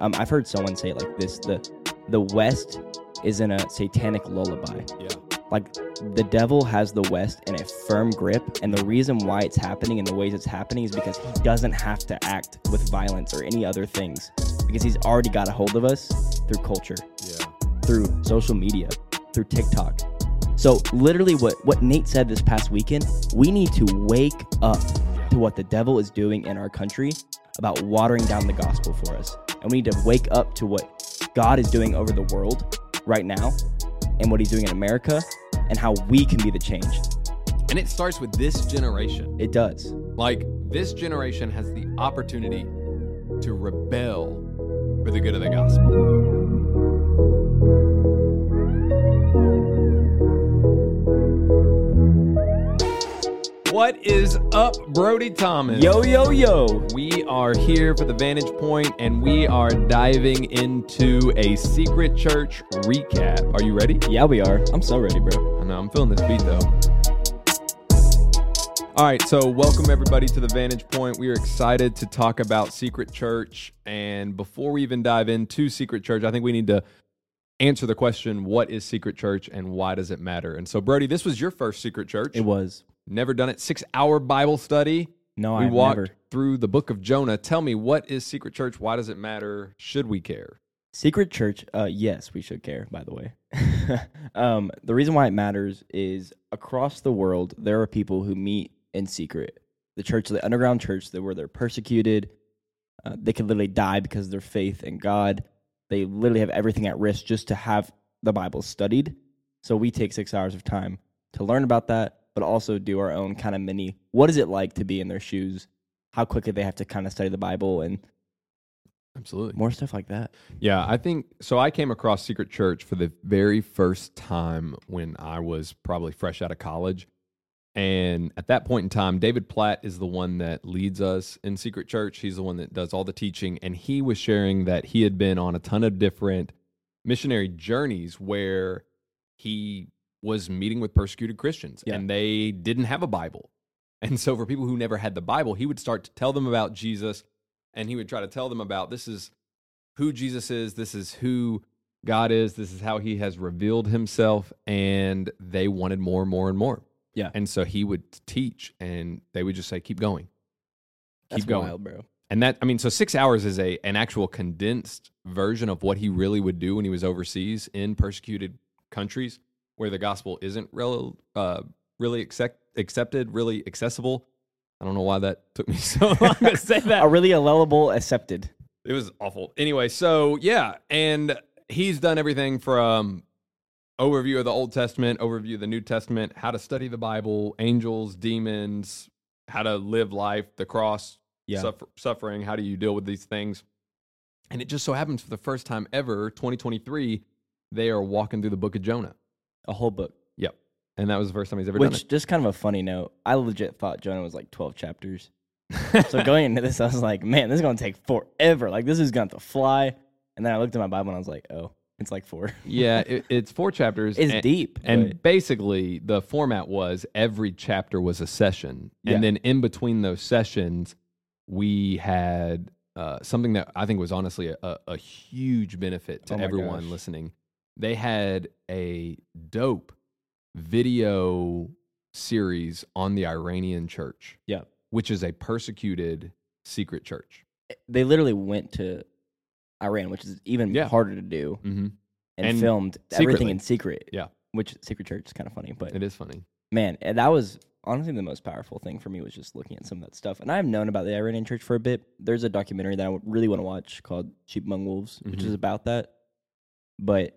Um, I've heard someone say it like this: the the West is in a satanic lullaby. Yeah. Like the devil has the West in a firm grip, and the reason why it's happening in the ways it's happening is because he doesn't have to act with violence or any other things, because he's already got a hold of us through culture, Yeah. through social media, through TikTok. So literally, what what Nate said this past weekend, we need to wake up to what the devil is doing in our country about watering down the gospel for us. And we need to wake up to what God is doing over the world right now and what he's doing in America and how we can be the change. And it starts with this generation. It does. Like, this generation has the opportunity to rebel for the good of the gospel. What is up, Brody Thomas? Yo, yo, yo. We are here for the Vantage Point and we are diving into a secret church recap. Are you ready? Yeah, we are. I'm so ready, bro. I know, I'm feeling this beat though. All right, so welcome everybody to the Vantage Point. We are excited to talk about Secret Church. And before we even dive into Secret Church, I think we need to answer the question what is Secret Church and why does it matter? And so, Brody, this was your first Secret Church. It was. Never done it. Six hour Bible study. No, we I've walked never. through the book of Jonah. Tell me, what is Secret Church? Why does it matter? Should we care? Secret church, uh, yes, we should care, by the way. um, the reason why it matters is across the world, there are people who meet in secret. The church, the underground church, that where they're persecuted, uh, they could literally die because of their faith in God. They literally have everything at risk just to have the Bible studied. So we take six hours of time to learn about that, but also do our own kind of mini. What is it like to be in their shoes? How quickly they have to kind of study the Bible and Absolutely. more stuff like that. Yeah, I think so. I came across Secret Church for the very first time when I was probably fresh out of college. And at that point in time, David Platt is the one that leads us in Secret Church. He's the one that does all the teaching. And he was sharing that he had been on a ton of different missionary journeys where he was meeting with persecuted Christians Yeah. and they didn't have a Bible. And so, for people who never had the Bible, he would start to tell them about Jesus and he would try to tell them about this is who Jesus is, this is who God is, this is how he has revealed himself. And they wanted more and more and more. Yeah. And so he would teach and they would just say, keep going. That's Keep going. wild, bro. And that, I mean, so six hours is a an actual condensed version of what he really would do when he was overseas in persecuted countries where the gospel isn't real, uh, really accept, accepted, really accessible. I don't know why that took me so long to say that. a really allowable accepted. It was awful. Anyway, so yeah, and he's done everything from overview of the Old Testament, overview of the New Testament, how to study the Bible, angels, demons, how to live life, the cross, Yeah. suffer, suffering, how do you deal with these things? And it just so happens for the first time ever, 2023, they are walking through the book of Jonah. A whole book. Yep. And that was the first time he's ever done Which just kind of a funny note. I legit thought Jonah was like twelve chapters. so going into this, I was like, man, this is gonna take forever. Like this is going to fly. And then I looked at my Bible and I was like, oh, it's like four. yeah, it, it's four chapters. It's and- deep. And but- basically, the format was every chapter was a session. Yeah. And then in between those sessions, we had uh, something that I think was honestly a, a, a huge benefit to Oh everyone gosh. listening. They had a dope video series on the Iranian church, yeah, which is a persecuted secret church. they literally went to Iran, which is even Yeah. harder to do, Mm-hmm. and, And filmed secretly. everything in secret. Yeah. which secret church is kind of funny, but It is funny. man, and that was honestly the most powerful thing for me was just looking at some of that stuff. And I've known about the Iranian church for a bit. There's a documentary that I really want to watch called Sheep Among Wolves, which Mhm. is about that. But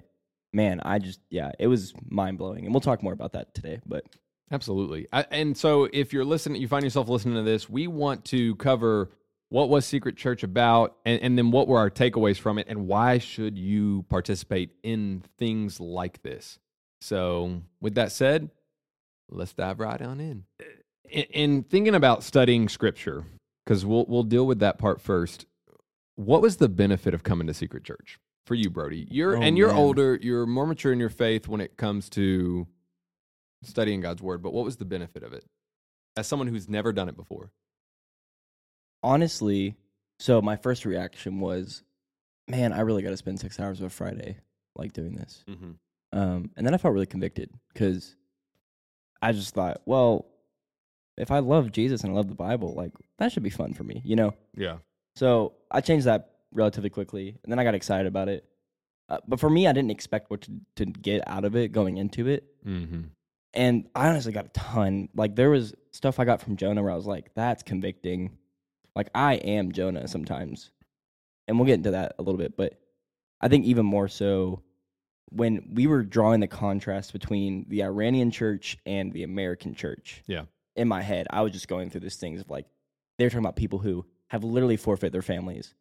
man, I just yeah, it was mind blowing, and we'll talk more about that today. But Absolutely. I, and so if you're listening, you find yourself listening to this, we want to cover what was Secret Church about and, and then what were our takeaways from it and why should you participate in things like this. So with that said, let's dive right on in. In, in thinking about studying scripture, because we'll we'll deal with that part first. What was the benefit of coming to Secret Church for you, Brody? You're Oh, and you're man. older, you're more mature in your faith when it comes to studying God's word, but what was the benefit of it? As someone who's never done it before. honestly, So my first reaction was, man, I really got to spend six hours of a Friday like doing this. Mm-hmm. Um, and then I felt really convicted because I just thought, well, if I love Jesus and I love the Bible, like that should be fun for me, you know? Yeah. So I changed that relatively quickly, and then I got excited about it. Uh, but for me, I didn't expect what to, to get out of it going into it. Mm-hmm. And I honestly got a ton. Like there was stuff I got from Jonah where I was like, that's convicting. Like I am Jonah sometimes. And we'll get into that a little bit, but I think even more so when we were drawing the contrast between the Iranian church and the American church. Yeah. In my head, I was just going through these things of like they're talking about people who have literally forfeit their families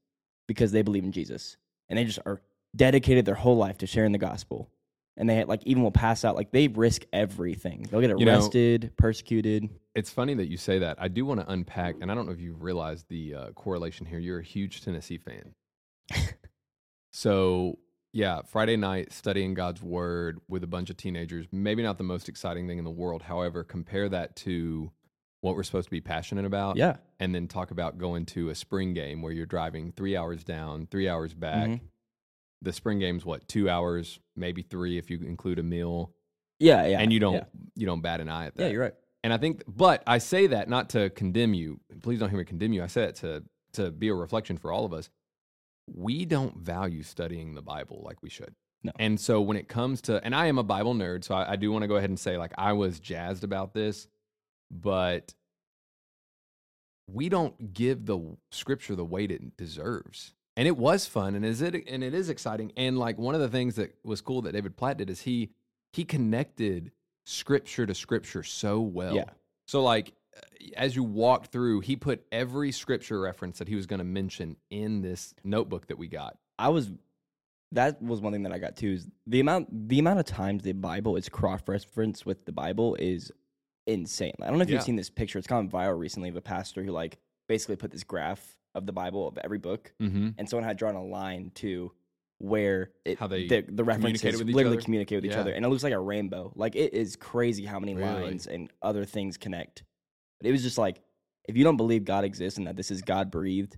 because they believe in Jesus. And they just are dedicated their whole life to sharing the gospel and they like even will pass out like they risk everything they'll get You know- arrested persecuted It's funny that you say that. I do want to unpack, and I don't know if you've realized the uh, correlation here. You're a huge Tennessee fan. so, yeah, Friday night studying God's word with a bunch of teenagers, maybe not the most exciting thing in the world. However, compare that to what we're supposed to be passionate about. yeah And then talk about going to a spring game where you're driving three hours down, three hours back. Mhm. The spring game's what, two hours, maybe three if you include a meal. yeah yeah and you don't yeah, you don't bat an eye at that. yeah you're right And I think, but I say that not to condemn you. Please don't hear me condemn you. I say it to to be a reflection for all of us. We don't value studying the Bible like we should. No. And so when it comes to, and I am a Bible nerd, so I, I do want to go ahead and say like I was jazzed about this, but we don't give the Scripture the weight it deserves. And it was fun, and is it and it is exciting. And like one of the things that was cool that David Platt did is he he connected scripture to scripture so well. Yeah. So like uh, as you walked through, he put every scripture reference that he was going to mention in this notebook that we got. i was that was one thing that i got too is the amount the amount of times the bible is cross-referenced with the bible is insane i don't know if Yeah. you've seen this picture it's gone viral recently of a pastor who like basically put this graph of the bible of every book Mm-hmm. and someone had drawn a line to where it, How they the, the references literally other? communicate with each other, and it looks like a rainbow. Like it is crazy how many Really? lines and other things connect. But it was just like if you don't believe God exists and that this is God breathed,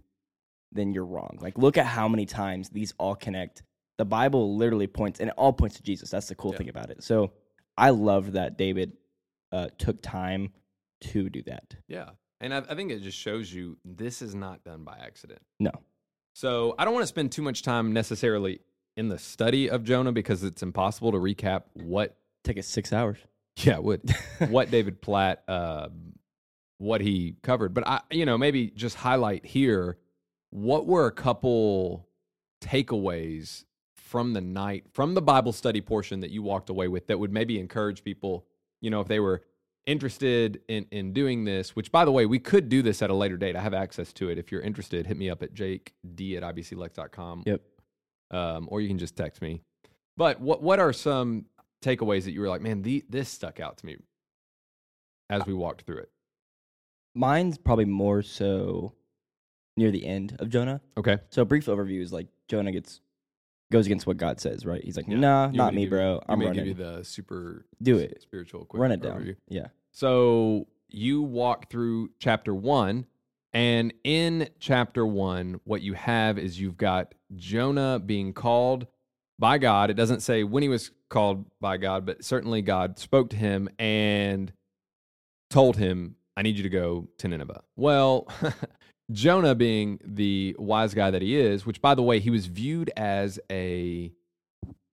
then you're wrong. Like look at how many times these all connect. The Bible literally points, and it all points to Jesus. That's the cool Yeah. thing about it. So I love that David uh, took time to do that. Yeah. And I, I think it just shows you this is not done by accident. No, So I don't want to spend too much time necessarily in the study of Jonah because it's impossible to recap what take us six hours. Yeah, it would. what David Platt, uh, what he covered. But I, you know, maybe just highlight here what were a couple takeaways from the night, from the Bible study portion that you walked away with that would maybe encourage people, you know, if they were interested in, in doing this, which by the way, we could do this at a later date. I have access to it. If you're interested, hit me up at jaked at ibclex.com. Yep. Um, or you can just text me. But what, what are some takeaways that you were like, man, the, this stuck out to me as we walked through it? Mine's probably more so near the end of Jonah. Okay. So a brief overview is like Jonah gets goes against what God says, right? He's like, Yeah. nah, You not want me me, to give bro. I'm may running. give you the super Do s- it. spiritual quick Run it down. overview. Yeah. So you walk through chapter one, and in chapter one, what you have is you've got Jonah being called by God. It doesn't say when he was called by God, but certainly God spoke to him and told him, I need you to go to Nineveh. Well, Jonah being the wise guy that he is, which by the way, he was viewed as a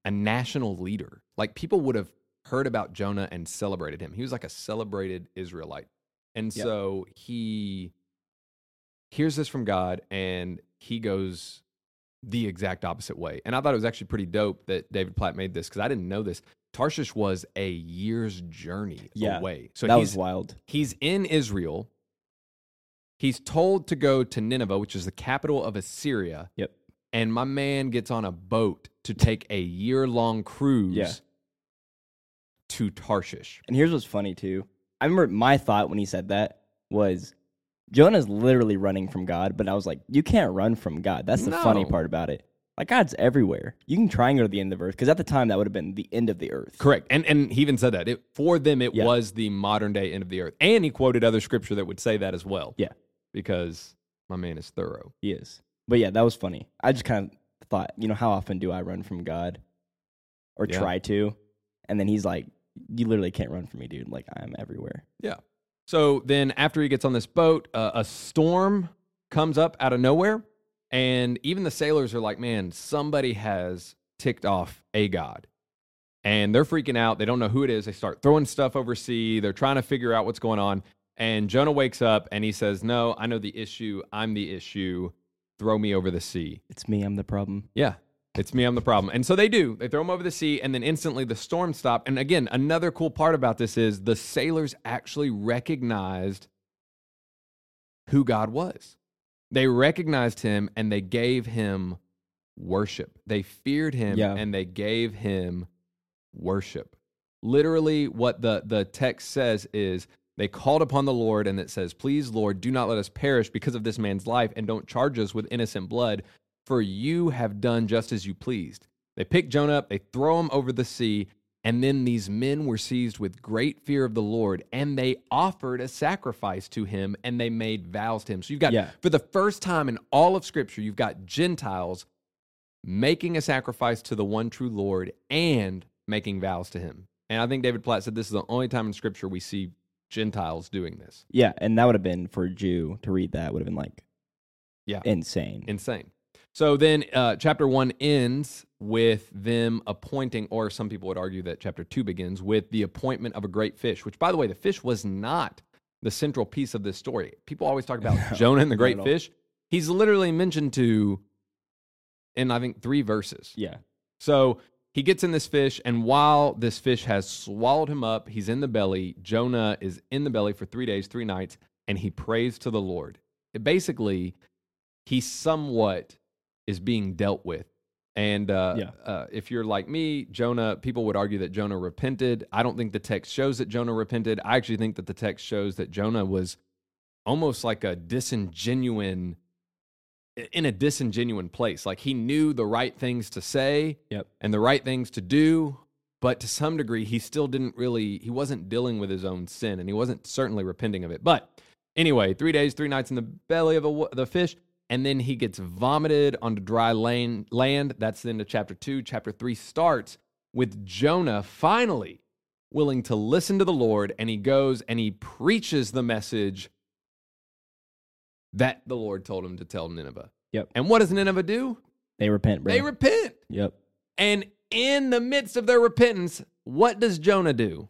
a national leader. Like people would have heard about Jonah and celebrated him. He was like a celebrated Israelite. And Yep. so he hears this from God and he goes the exact opposite way. And I thought it was actually pretty dope that David Platt made this because I didn't know this. Tarshish was a year's journey Yeah, away. So that he's was wild. he's in Israel. He's told to go to Nineveh, which is the capital of Assyria. Yep. And my man gets on a boat to take a year long cruise Yeah. to Tarshish. And here's what's funny too. I remember my thought when he said that was Jonah's literally running from God, but I was like, you can't run from God. That's the funny No. part about it. Like God's everywhere. You can try and go to the end of the earth because at the time that would have been the end of the earth. Correct. And and he even said that. It, for them, it Yeah. was the modern day end of the earth. And he quoted other scripture that would say that as well. Yeah. Because My man is thorough. He is. But yeah, that was funny. I just kind of thought, you know, how often do I run from God or Yeah. try to? And then he's like, you literally can't run from me, dude. Like, I'm everywhere. Yeah. So then, after he gets on this boat, uh, a storm comes up out of nowhere. And even the sailors are like, man, somebody has ticked off a god. And they're freaking out. They don't know who it is. They start throwing stuff over sea. They're trying to figure out what's going on. And Jonah wakes up and he says, No, I know the issue. I'm the issue. Throw me over the sea. It's me. I'm the problem. Yeah, it's me. I'm the problem. And so they do. They throw him over the sea, and then instantly the storm stopped. And again, another cool part about this is the sailors actually recognized who God was. They recognized him and they gave him worship. They feared him Yeah. and they gave him worship. Literally, what the, the text says is they called upon the Lord, and it says, Please, Lord, do not let us perish because of this man's life, and don't charge us with innocent blood, for you have done just as you pleased. They pick Jonah up, they throw him over the sea, and then these men were seized with great fear of the Lord, and they offered a sacrifice to him, and they made vows to him. So you've got, Yeah. for the first time in all of Scripture, you've got Gentiles making a sacrifice to the one true Lord and making vows to him. And I think David Platt said this is the only time in Scripture we see Gentiles doing this. Yeah. And that would have been for a Jew to read that, would have been like Yeah. insane. Insane. So then uh, chapter one ends with them appointing, or some people would argue that chapter two begins with the appointment of a great fish, which, by the way, the fish was not the central piece of this story. People always talk about No, Jonah and the great fish. He's literally mentioned to in, I think, three verses. yeah. So he gets in this fish, and while this fish has swallowed him up, he's in the belly. Jonah is in the belly for three days, three nights, and he prays to the Lord. It basically, he somewhat is being dealt with. And uh, Yeah. uh, if you're like me, Jonah, people would argue that Jonah repented. I don't think the text shows that Jonah repented. I actually think that the text shows that Jonah was almost like a disingenuine in a disingenuine place. Like he knew the right things to say Yep. and the right things to do, but to some degree, he still didn't really, he wasn't dealing with his own sin and he wasn't certainly repenting of it. But anyway, three days, three nights in the belly of a, the fish, and then he gets vomited onto dry lane, land. That's the end of chapter two. Chapter three starts with Jonah finally willing to listen to the Lord, and he goes and he preaches the message that the Lord told him to tell Nineveh. Yep. And what does Nineveh do? They repent, bro. They repent. yep. And in the midst of their repentance, what does Jonah do?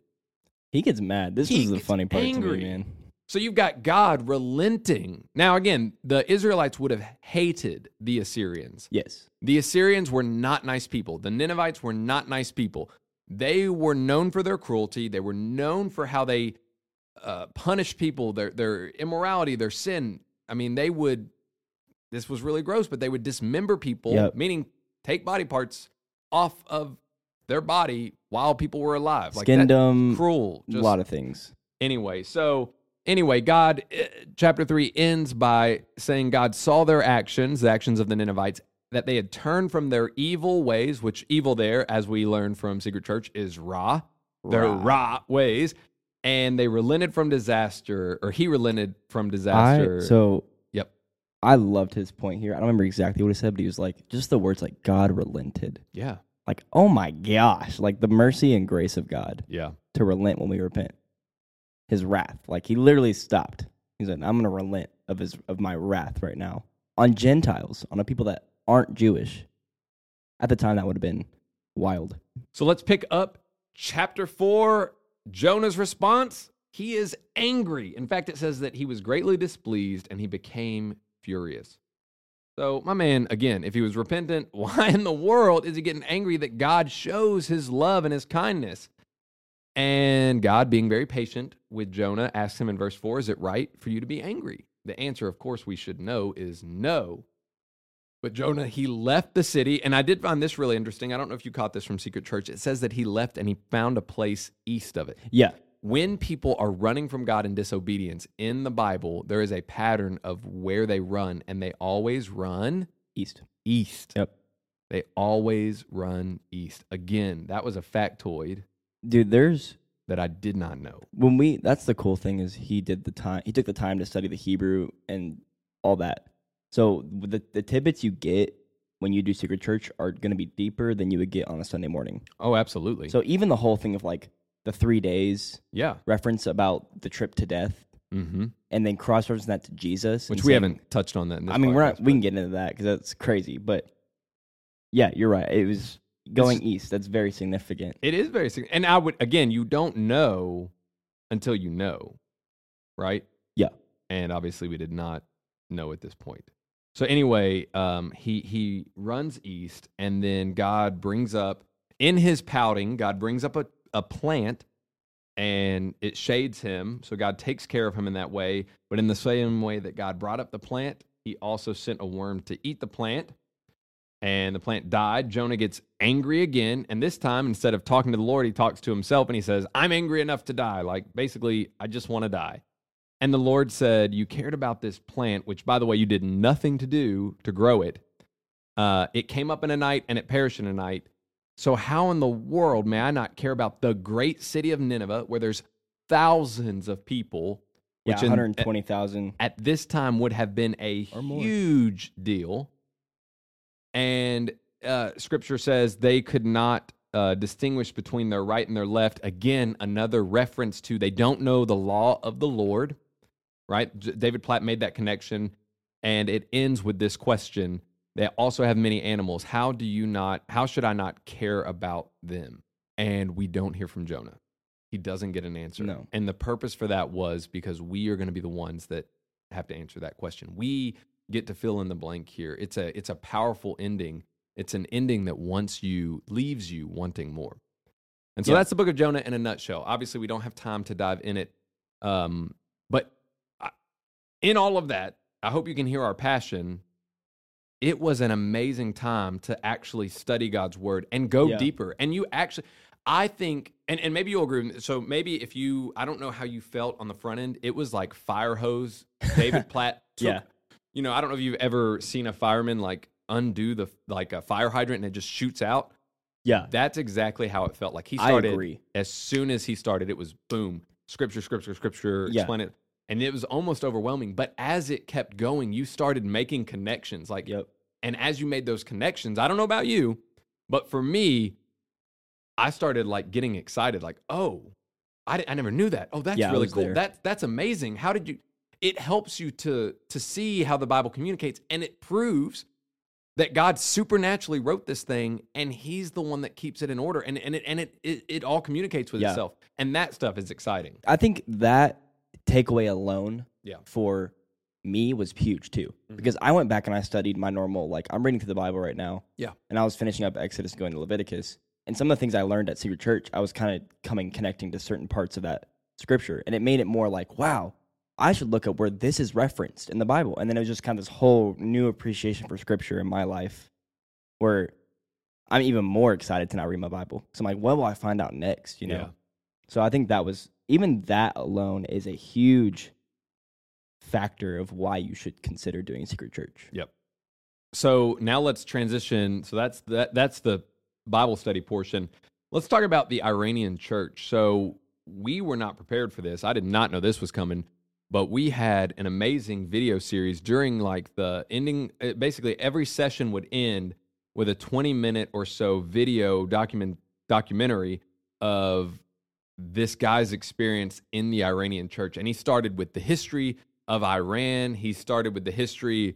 He gets mad. This was the funny part angry. to me, man. So you've got God relenting. Now, again, the Israelites would have hated the Assyrians. Yes. The Assyrians were not nice people. The Ninevites were not nice people. They were known for their cruelty. They were known for how they uh, punished people, their their immorality, their sin. I mean, they would. This was really gross, but they would dismember people, Yep. meaning take body parts off of their body while people were alive. Like Skinned them. cruel. A lot of things. Anyway, so anyway, God, uh, chapter 3 ends by saying God saw their actions, the actions of the Ninevites, that they had turned from their evil ways, which evil there, as we learned from Secret Church, is Ra, their Ra. Ra ways. And they relented from disaster, or he relented from I, disaster. so Yep. I loved his point here. I don't remember exactly what he said, but he was like, just the words like God relented. yeah. Like, oh my gosh, like the mercy and grace of God Yeah. to relent when we repent. His wrath, like he literally stopped. He's like, "I'm going to relent of his of my wrath right now on Gentiles, on a people that aren't Jewish." At the time, that would have been wild. So let's pick up chapter four. Jonah's response he is angry. In fact, it says that he was greatly displeased and he became furious. So, my man, again, if he was repentant, why in the world is he getting angry that God shows his love and his kindness? And God, being very patient with Jonah, asks him in verse 4 Is it right for you to be angry? The answer, of course, we should know is no. But Jonah, he left the city. And I did find this really interesting. I don't know if you caught this from Secret Church. It says that he left and he found a place east of it. Yeah, When people are running from God in disobedience in the Bible, there is a pattern of where they run, and they always run east. east. Yep. They always run east. Again, that was a factoid Dude, there's that I did not know. when we that's the cool thing is he did the time he took the time to study the Hebrew and all that. So the the tidbits you get when you do secret church are going to be deeper than you would get on a Sunday morning. Oh, absolutely. So even the whole thing of like the three days yeah. reference about the trip to death, Mm-hmm. and then cross reference that to Jesus, Which we saying- haven't touched on that. In this I mean, we're not. podcast, We can get into that because that's crazy. But yeah, you're right. It was going east. That's very significant. It is very significant. And I would again, you don't know until you know, right? Yeah. And obviously, we did not know at this point. So anyway, um, he he runs east, and then God brings up in his pouting. God brings up a a plant, and it shades him. So God takes care of him in that way. But in the same way that God brought up the plant, He also sent a worm to eat the plant and the plant died. Jonah gets angry again. And this time, instead of talking to the Lord, he talks to himself and he says, I'm angry enough to die. Like, basically, I just want to die. And the Lord said, You cared about this plant, which, by the way, you did nothing to do to grow it. Uh, it came up in a night and it perished in a night. So, how in the world may I not care about the great city of Nineveh, where there's thousands of people, Yeah, which in- 120,000. at this time would have been a huge deal. And uh, scripture says they could not uh, distinguish between their right and their left. Again, another reference to they don't know the law of the Lord, right? David Platt made that connection. And it ends with this question They also have many animals. How do you not, how should I not care about them? And we don't hear from Jonah. He doesn't get an answer. No. And the purpose for that was because we are going to be the ones that have to answer that question. We get to fill in the blank here. It's a it's a powerful ending. It's an ending that wants you leaves you wanting more. And so Yeah. that's the book of Jonah in a nutshell. Obviously, we don't have time to dive in it. Um, in all of that, I hope you can hear our passion. It was an amazing time to actually study God's word and go Yeah. deeper. And you actually, I think, and, and maybe you'll agree with me. So maybe if you, I don't know how you felt on the front end, it was like fire hose. David Platt took, Yeah. you know, I don't know if you've ever seen a fireman like undo the, like a fire hydrant and it just shoots out. Yeah, That's exactly how it felt like. He I started, agree. as soon as he started, it was boom, scripture, scripture, scripture, Yeah. explain it. And it was almost overwhelming. But as it kept going, you started making connections. Like, Yep. and as you made those connections, I don't know about you, but for me, I started like getting excited. Like, oh, I, I never knew that. Oh, that's Yeah, really cool. there. That's that's amazing. How did you? It helps you to to see how the Bible communicates, and it proves that God supernaturally wrote this thing, and He's the one that keeps it in order, and and it and it it, it all communicates with Yeah. itself, and that stuff is exciting. I think that takeaway alone Yeah. for me was huge too. Mhm. Because I went back and I studied my normal, like, I'm reading through the Bible right now. Yeah. And I was finishing up Exodus going to Leviticus. And some of the things I learned at Secret Church, I was kind of coming, connecting to certain parts of that scripture. And it made it more like, wow, I should look at where this is referenced in the Bible. And then it was just kind of this whole new appreciation for scripture in my life where I'm even more excited to now read my Bible. So I'm like, what will I find out next? You know? Yeah. So I think that was even that alone is a huge factor of why you should consider doing secret church. Yep. So now let's transition. So that's that that's the Bible study portion. Let's talk about the Iranian church. So we were not prepared for this. I did not know this was coming, but we had an amazing video series during like the ending uh, basically every session would end with a 20 minute or so video document documentary of this guy's experience in the Iranian church and he started with the history of Iran. He started with the history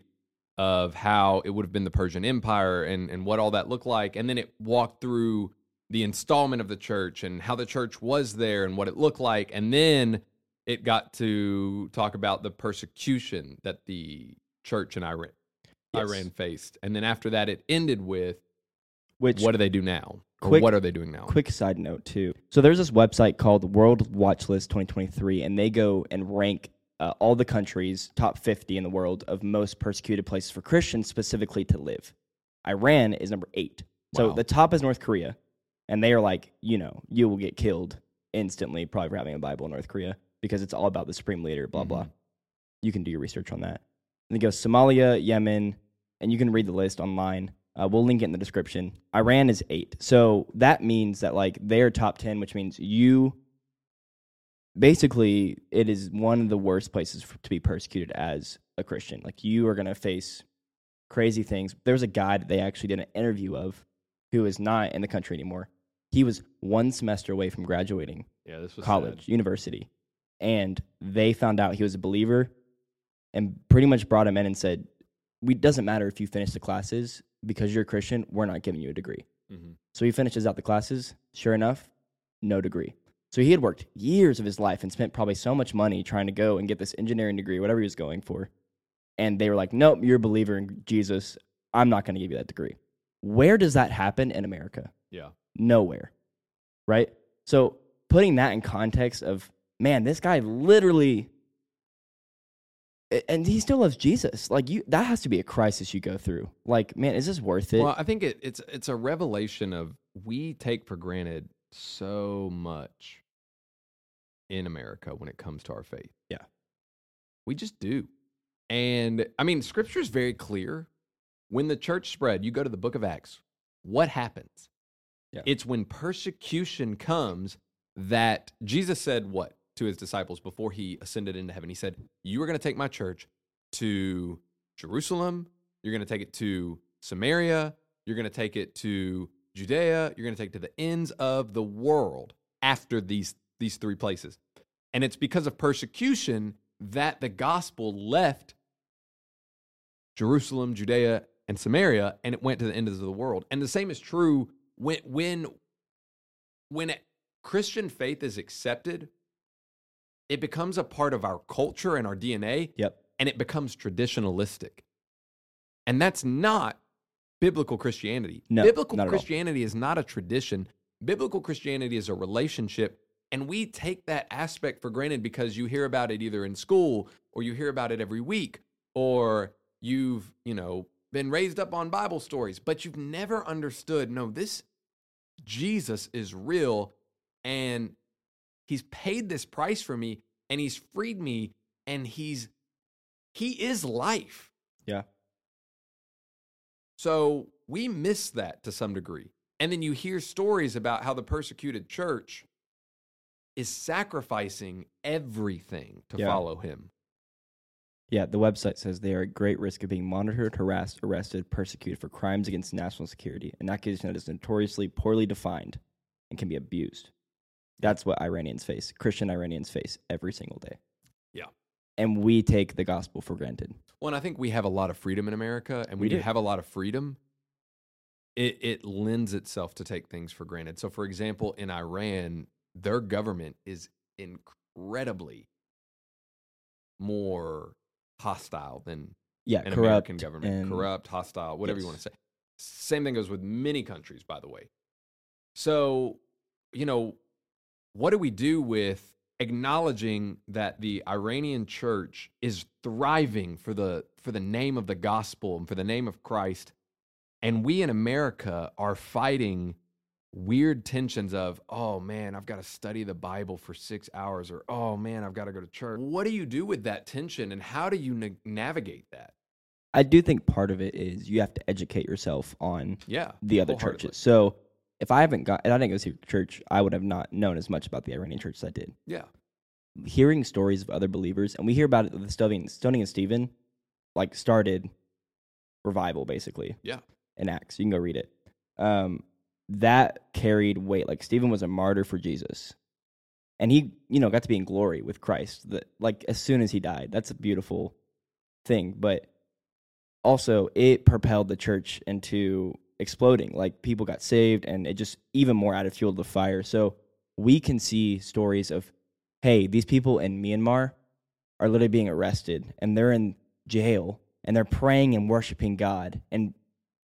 of how it would have been the Persian Empire and, and what all that looked like. And then it walked through the installment of the church and how the church was there and what it looked like. And then it got to talk about the persecution that the church in Iran, Yes. Iran faced. And then after that, it ended with Which what do they do now? Quick- what are they doing now? quick side note too. So there's this website called World Watch List 2023 and they go and rank uh, all the countries top 50 in the world of most persecuted places for Christians specifically to live. Iran is number 8. So the top is North Korea and they are like, you know, you will get killed instantly probably for having a Bible in North Korea because it's all about the supreme leader blah blah. Mhm. You can do your research on that. And then goes Somalia, Yemen, and you can read the list online. Uh, we'll link it in the description. Iran is eight, so that means that like they're top ten, which means you. Basically, it is one of the worst places for, to be persecuted as a Christian. Like you are going to face crazy things. There's a guy that they actually did an interview of who is not in the country anymore. He was one semester away from graduating Yeah, this was college, sad. university, and they found out he was a believer, and pretty much brought him in and said, "We doesn't matter if you finish the classes because you're a Christian. We're not giving you a degree." Mhm. So he finishes out the classes. Sure enough, no degree. So he had worked years of his life and spent probably so much money trying to go and get this engineering degree, whatever he was going for. And they were like, nope, you're a believer in Jesus. I'm not going to give you that degree. Where does that happen in America? Yeah. Nowhere. Right? So putting that in context of, man, this guy literally and he still loves Jesus. Like you that has to be a crisis you go through. Like, man, is this worth it? Well, I think it, it's it's a revelation of we take for granted so much in America when it comes to our faith. Yeah. We just do. And I mean, scripture is very clear. When the church spread, you go to the book of Acts, what happens? Yeah. It's when persecution comes that Jesus said what to his disciples before he ascended into heaven? He said, You are going to take my church to Jerusalem, you're going to take it to Samaria, you're going to take it to Judea, you're going to take it to the ends of the world after these these three places. And it's because of persecution that the gospel left Jerusalem, Judea, and Samaria, and it went to the ends of the world. And the same is true when when when Christian faith is accepted, it becomes a part of our culture and our DNA, yep. and it becomes traditionalistic. And that's not biblical Christianity. No, biblical not at all. Christianity is not a tradition. Biblical Christianity is a relationship. And we take that aspect for granted because you hear about it either in school or you hear about it every week or you've, you know, been raised up on Bible stories, but you've never understood no, this Jesus is real and he's paid this price for me and he's freed me and he's he is life. Yeah. So we miss that to some degree. And then you hear stories about how the persecuted church is sacrificing everything to Yeah. follow him. Yeah, the website says they are at great risk of being monitored, harassed, arrested, persecuted for crimes against national security, an accusation that is notoriously poorly defined and can be abused. That's what Iranians face, Christian Iranians face every single day. Yeah. And we take the gospel for granted. Well, and I think we have a lot of freedom in America, and We when you do. have a lot of freedom, it, it lends itself to take things for granted. So, for example, in Iran, their government is incredibly more hostile than Yeah, an corrupt American government. and- corrupt, hostile, whatever you want to say. Same thing goes with many countries, by the way. So, you know, what do we do with acknowledging that the Iranian church is thriving for the for the name of the gospel and for the name of Christ, and we in America are fighting weird tensions of oh man i've got to study the bible for six hours or oh man i've got to go to church. What do you do with that tension and how do you na- navigate that? I do think part of it is you have to educate yourself on yeah the other churches. So if I haven't got, and I didn't go see church, I would have not known as much about the Iranian church as I did. yeah hearing stories of other believers, and we hear about it with the stoning, stoning of Stephen, like started revival basically. Yeah. In Acts, you can go read it. Um, that carried weight. Like Stephen was a martyr for Jesus, and he, you know, got to be in glory with Christ. That like as soon as he died, that's a beautiful thing. But also, it propelled the church into exploding. Like people got saved, and it just even more added fuel to the fire. So we can see stories of hey, these people in Myanmar are literally being arrested and they're in jail and they're praying and worshiping God and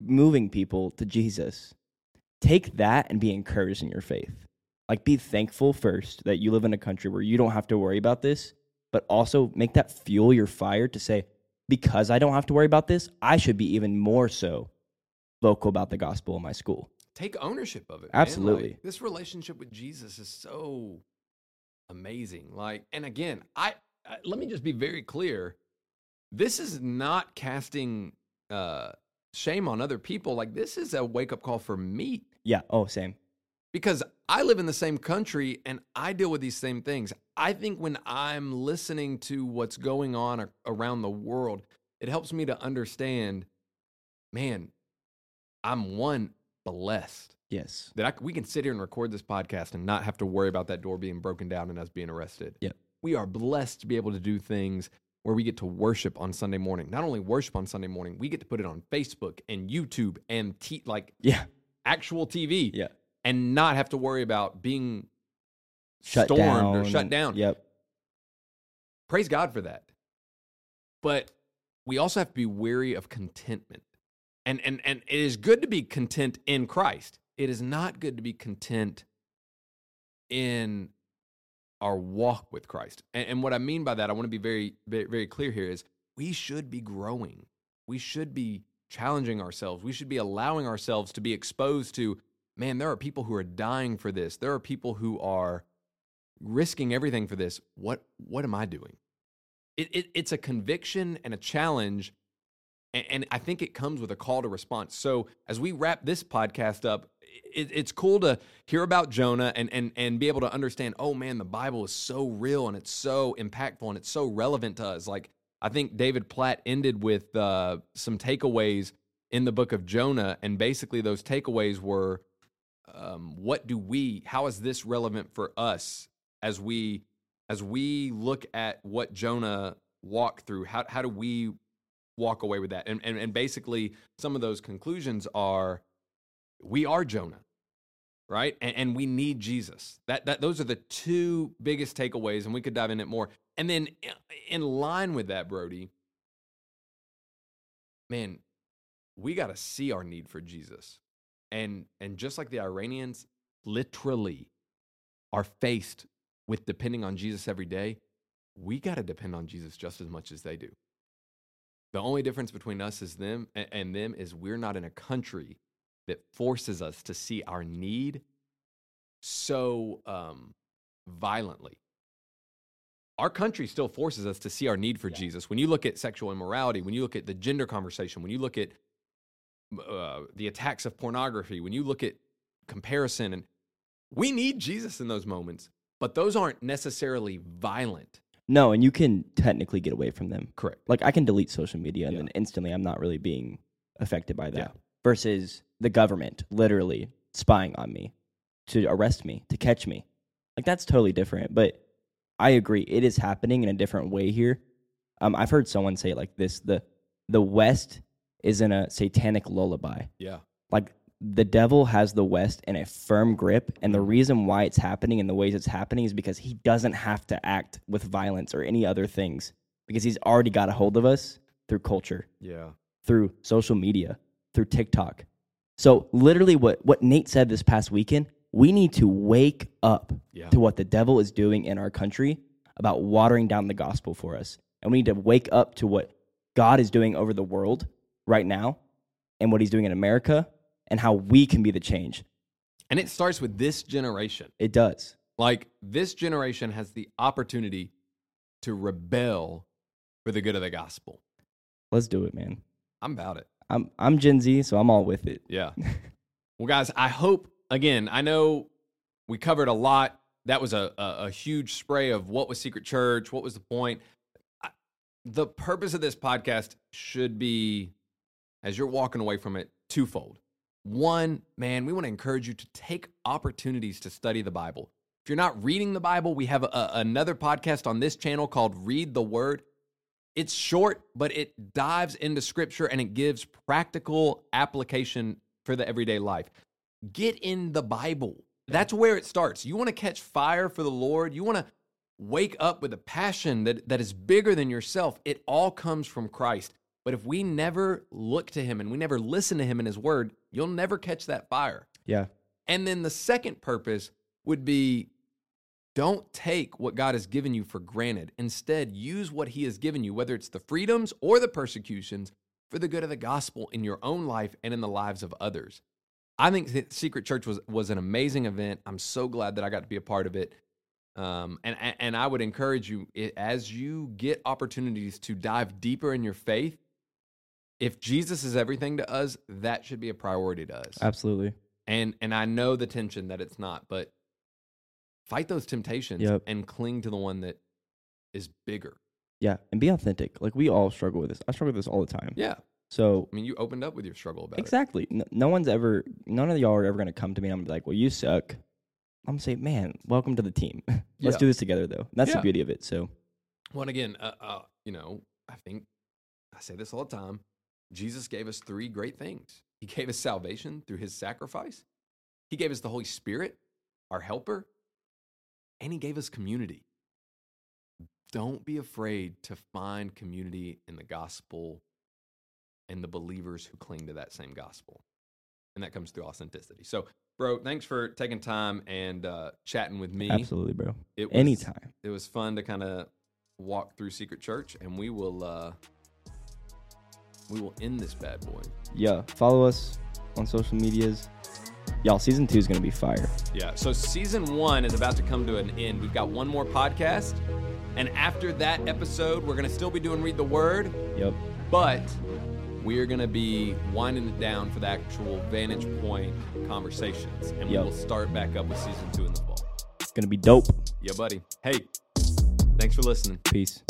moving people to Jesus. Take that and be encouraged in your faith. Like, be thankful first that you live in a country where you don't have to worry about this, but also make that fuel your fire to say, because I don't have to worry about this, I should be even more so vocal about the gospel in my school. take ownership of it. Absolutely. Like, this relationship with jesus is so amazing like and again I, I let me just be very clear this is not casting uh shame on other people like this is a wake-up call for me Yeah. Oh, same. because I live in the same country and I deal with these same things. I think when I'm listening to what's going on around the world, it helps me to understand man, I'm one blessed Yes. that I, we can sit here and record this podcast and not have to worry about that door being broken down and us being arrested. Yep. We are blessed to be able to do things where we get to worship on Sunday morning. Not only worship on Sunday morning, we get to put it on Facebook and YouTube and t- like Yeah. actual TV Yeah. and not have to worry about being Shut stormed down. or shut down. Yep. Praise God for that. But we also have to be weary of contentment. And and and it is good to be content in Christ. It is not good to be content in our walk with Christ. And, and what I mean by that, I want to be very, very clear here is we should be growing. We should be challenging ourselves. We should be allowing ourselves to be exposed to man, there are people who are dying for this. There are people who are risking everything for this. What what am I doing? It, it it's a conviction and a challenge, and, and I think it comes with a call to response. So as we wrap this podcast up, it, it's cool to hear about Jonah and and and be able to understand. Oh man, the Bible is so real and it's so impactful and it's so relevant to us. Like I think David Platt ended with uh, some takeaways in the book of Jonah, and basically those takeaways were um, what do we how is this relevant for us as we as we look at what jonah walked through how, how do we walk away with that. And, and and basically some of those conclusions are we are jonah right? And, and we need jesus. That that those are the two biggest takeaways and we could dive in it more. And then in line with that brody man we got to see our need for jesus. And and just like the Iranians literally are faced with depending on Jesus every day, we got to depend on Jesus just as much as they do. The only difference between us is them and them is we're not in a country that forces us to see our need so um, violently. Our country still forces us to see our need for Yeah. Jesus. When you look at sexual immorality, when you look at the gender conversation, when you look at uh, the attacks of pornography, when you look at comparison, and we need Jesus in those moments, but those aren't necessarily violent. No, and you can technically get away from them. Correct. Like I can delete social media and Yeah. then instantly I'm not really being affected by that. Yeah. Versus the government literally spying on me to arrest me, to catch me. Like that's totally different. But I agree, it is happening in a different way here. Um, I've heard someone say it like this: the the West is in a satanic lullaby. Yeah. like the devil has the west in a firm grip and the reason why it's happening in the ways it's happening is because he doesn't have to act with violence or any other things because he's already got a hold of us through culture Yeah. through social media through tiktok so literally what, what nate said this past weekend we need to wake up Yeah. to what the devil is doing in our country about watering down the gospel for us and we need to wake up to what god is doing over the world right now and what he's doing in america and how we can be the change And it starts with this generation. it does Like this generation has the opportunity to rebel for the good of the gospel. let's do it man I'm about it. i'm i'm gen z so i'm all with it Yeah. well, guys, I hope, again, I know we covered a lot. That was a, a, a huge spray of what was Secret Church, what was the point. I, the purpose of this podcast should be, as you're walking away from it, twofold. One, man, we want to encourage you to take opportunities to study the Bible. If you're not reading the Bible, we have a, another podcast on this channel called Read the Word. It's short, but it dives into scripture and it gives practical application for the everyday life. Get in the Bible. That's where it starts. You want to catch fire for the Lord, you want to wake up with a passion that, that is bigger than yourself. It all comes from Christ. But if we never look to him and we never listen to him in his word, you'll never catch that fire. yeah And then the second purpose would be don't take what God has given you for granted. Instead, use what He has given you, whether it's the freedoms or the persecutions, for the good of the gospel in your own life and in the lives of others. I think Secret Church was, was an amazing event. I'm so glad that I got to be a part of it. Um, and, and I would encourage you, as you get opportunities to dive deeper in your faith, if Jesus is everything to us, that should be a priority to us absolutely and and I know the tension that it's not, but fight those temptations Yep. and cling to the one that is bigger. yeah and be authentic like we all struggle with this i struggle with this all the time Yeah, So I mean, you opened up with your struggle about it. exactly, no, no one's ever, none of y'all are ever gonna come to me. and I'm gonna be like, well, you suck. I'm gonna say, man, welcome to the team. Let's Yeah. do this together, though. That's Yeah. the beauty of it. So Well, again, uh, uh, you know, I think I say this all the time. Jesus gave us three great things. He gave us salvation through his sacrifice. He gave us the Holy Spirit, our helper, and he gave us community. Don't be afraid to find community in the gospel and the believers who cling to that same gospel. And that comes through authenticity. So, bro, thanks for taking time and uh, chatting with me. absolutely, bro. It was, Anytime. it was fun to kind of walk through Secret Church, and we will uh, we will end this bad boy. Yeah, follow us on social medias. Y'all, season two is gonna be fire. Yeah. So season one is about to come to an end. We've got one more podcast, and after that episode, we're gonna still be doing read the word, Yep. but we are gonna be winding it down for the actual vantage point conversations, and we will start back up with season two in the fall. It's gonna be dope. Yeah, buddy. Hey, thanks for listening. Peace.